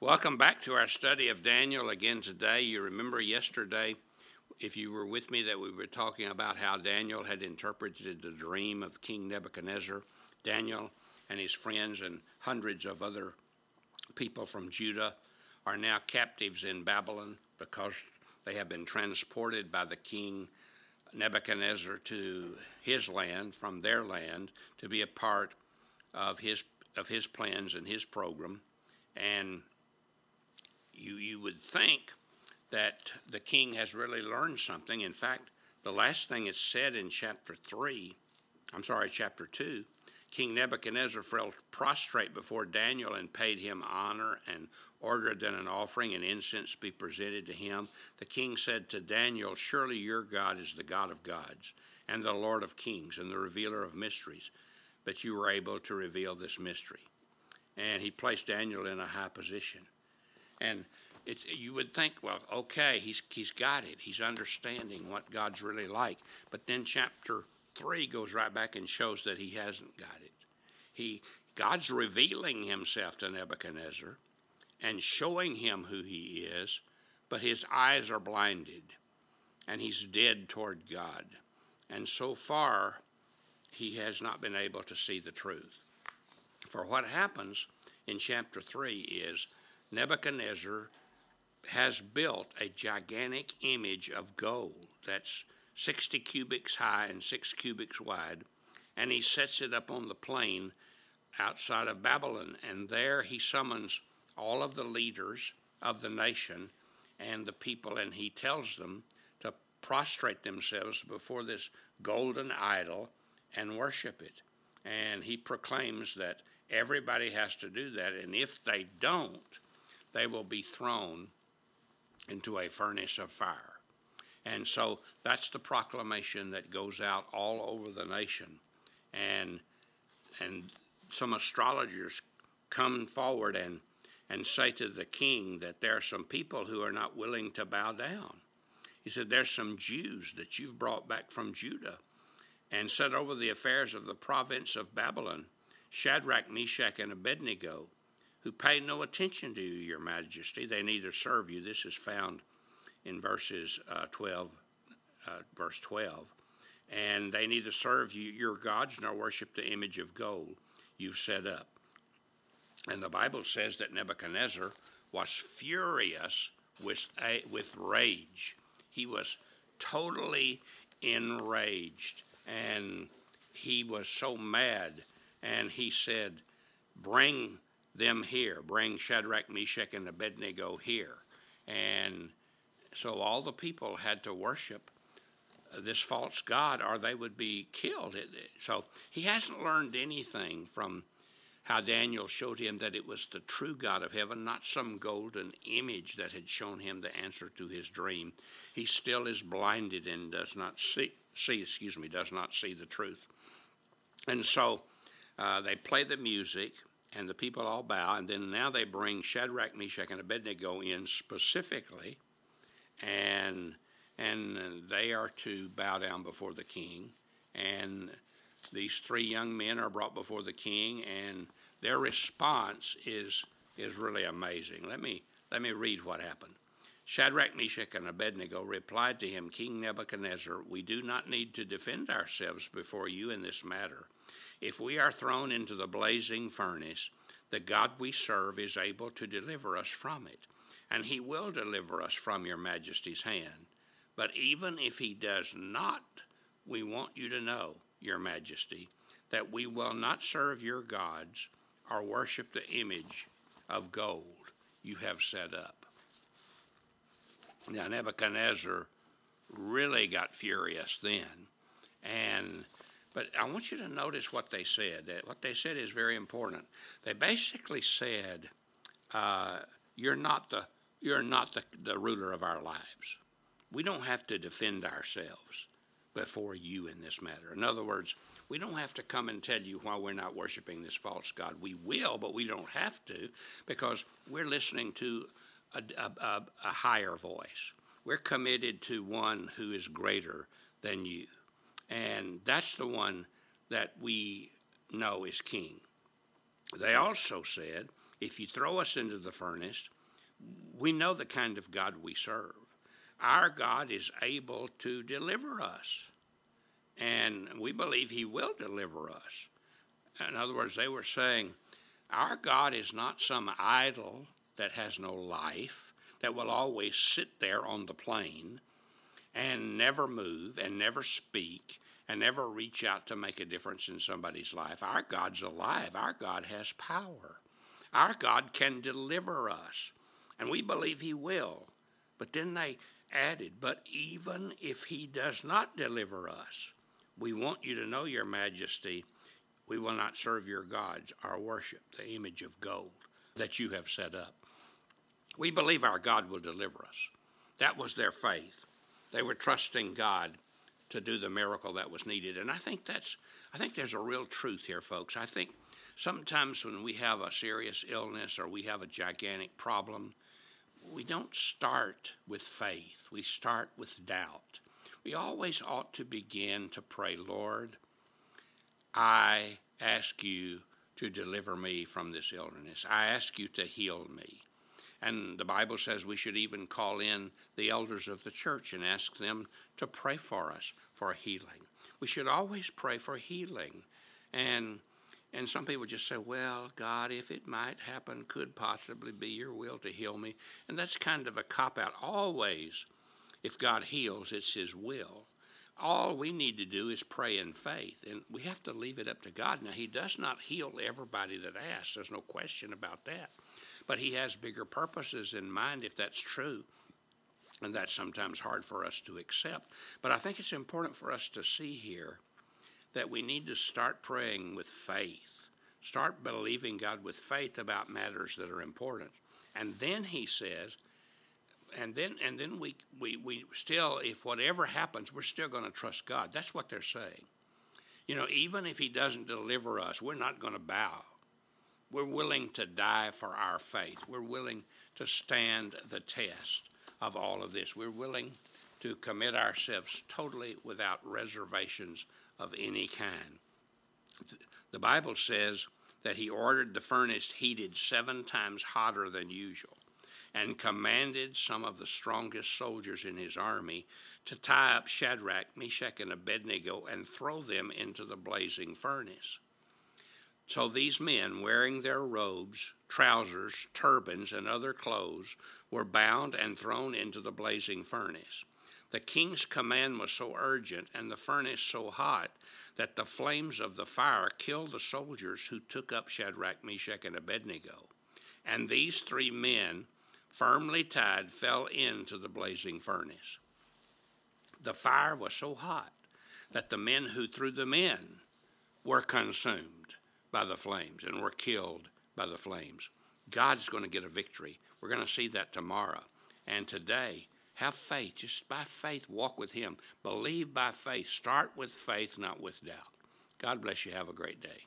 Welcome back to our study of Daniel again today. You remember yesterday, if you were with me, that we were talking about how Daniel had interpreted the dream of King Nebuchadnezzar. Daniel and his friends and hundreds of other people from Judah are now captives in Babylon because they have been transported by the king Nebuchadnezzar to his land from their land to be a part of his of his plans and his program and you, you would think that the king has really learned something. In fact, the last thing is said in chapter 3, I'm sorry, chapter 2, King Nebuchadnezzar fell prostrate before Daniel and paid him honor and ordered that an offering and incense be presented to him. The king said to Daniel, Surely your God is the God of gods and the Lord of kings and the revealer of mysteries, but you were able to reveal this mystery. And he placed Daniel in a high position. And it's, you would think, well, okay, he's, he's got it. He's understanding what God's really like. But then chapter 3 goes right back and shows that he hasn't got it. He, God's revealing himself to Nebuchadnezzar and showing him who he is, but his eyes are blinded and he's dead toward God. And so far, he has not been able to see the truth. For what happens in chapter 3 is Nebuchadnezzar has built a gigantic image of gold that's 60 cubits high and 6 cubits wide, and he sets it up on the plain outside of Babylon. And there he summons all of the leaders of the nation and the people, and he tells them to prostrate themselves before this golden idol and worship it. And he proclaims that everybody has to do that, and if they don't, they will be thrown into a furnace of fire. And so that's the proclamation that goes out all over the nation. And and some astrologers come forward and and say to the king that there are some people who are not willing to bow down. He said, There's some Jews that you've brought back from Judah and set over the affairs of the province of Babylon Shadrach, Meshach, and Abednego who pay no attention to you, your majesty. They neither serve you. This is found in verses uh, 12, uh, verse 12. And they neither serve you, your gods nor worship the image of gold you've set up. And the Bible says that Nebuchadnezzar was furious with, with rage. He was totally enraged. And he was so mad. And he said, Bring them here. Bring Shadrach, Meshach, and Abednego here. And so all the people had to worship this false god or they would be killed. So he hasn't learned anything from how Daniel showed him that it was the true God of heaven, not some golden image that had shown him the answer to his dream. He still is blinded and does not see, see excuse me, does not see the truth. And so uh, they play the music and the people all bow. And then now they bring Shadrach, Meshach, and Abednego in specifically, and and they are to bow down before the king. And these three young men are brought before the king, and their response is is really amazing. Let me let me read what happened. Shadrach, Meshach, and Abednego replied to him, King Nebuchadnezzar, we do not need to defend ourselves before you in this matter. If we are thrown into the blazing furnace, the God we serve is able to deliver us from it, and he will deliver us from your majesty's hand. But even if he does not, we want you to know, your majesty, that we will not serve your gods or worship the image of gold you have set up. Now, Nebuchadnezzar really got furious then, and but I want you to notice what they said. That What they said is very important. They basically said, uh, "You're not the you're not the, the ruler of our lives. We don't have to defend ourselves before you in this matter. In other words, we don't have to come and tell you why we're not worshiping this false God. We will, but we don't have to because we're listening to a, a, a higher voice. We're committed to one who is greater than you. And that's the one that we know is king. They also said, if you throw us into the furnace, we know the kind of God we serve. Our God is able to deliver us, and we believe He will deliver us. In other words, they were saying, Our God is not some idol that has no life, that will always sit there on the plain and never move and never speak and never reach out to make a difference in somebody's life. Our God's alive. Our God has power. Our God can deliver us, and we believe He will. But then they added, But even if He does not deliver us, we want you to know, Your Majesty, we will not serve your gods or worship the image of gold that you have set up. We believe our God will deliver us. That was their faith. They were trusting God to do the miracle that was needed. And I think that's I think there's a real truth here, folks. I think sometimes when we have a serious illness or we have a gigantic problem, we don't start with faith. We start with doubt. We always ought to begin to pray, Lord, I ask you to deliver me from this illness. I ask you to heal me. And the Bible says we should even call in the elders of the church and ask them to pray for us for healing. We should always pray for healing. And and some people just say, well, God, if it might happen, could possibly be your will to heal me. And that's kind of a cop out. Always, if God heals, it's his will. All we need to do is pray in faith, and we have to leave it up to God. Now, He does not heal everybody that asks, there's no question about that. But He has bigger purposes in mind if that's true. And that's sometimes hard for us to accept. But I think it's important for us to see here that we need to start praying with faith, start believing God with faith about matters that are important. And then He says, and then and then we, we, we still if whatever happens we're still going to trust god that's what they're saying you know even if he doesn't deliver us we're not going to bow we're willing to die for our faith. We're willing to stand the test of all of this. We're willing to commit ourselves totally without reservations of any kind. The bible says that he ordered the furnace heated seven times hotter than usual and commanded some of the strongest soldiers in his army to tie up Shadrach, Meshach, and Abednego and throw them into the blazing furnace. So these men, wearing their robes, trousers, turbans, and other clothes, were bound and thrown into the blazing furnace. The king's command was so urgent and the furnace so hot that the flames of the fire killed the soldiers who took up Shadrach, Meshach, and Abednego. And these three men firmly tied, fell into the blazing furnace. The fire was so hot that the men who threw them in were consumed by the flames and were killed by the flames. God's going to get a victory. We're going to see that tomorrow. And today, have faith. Just by faith, walk with Him. Believe by faith. Start with faith, not with doubt. God bless you. Have a great day.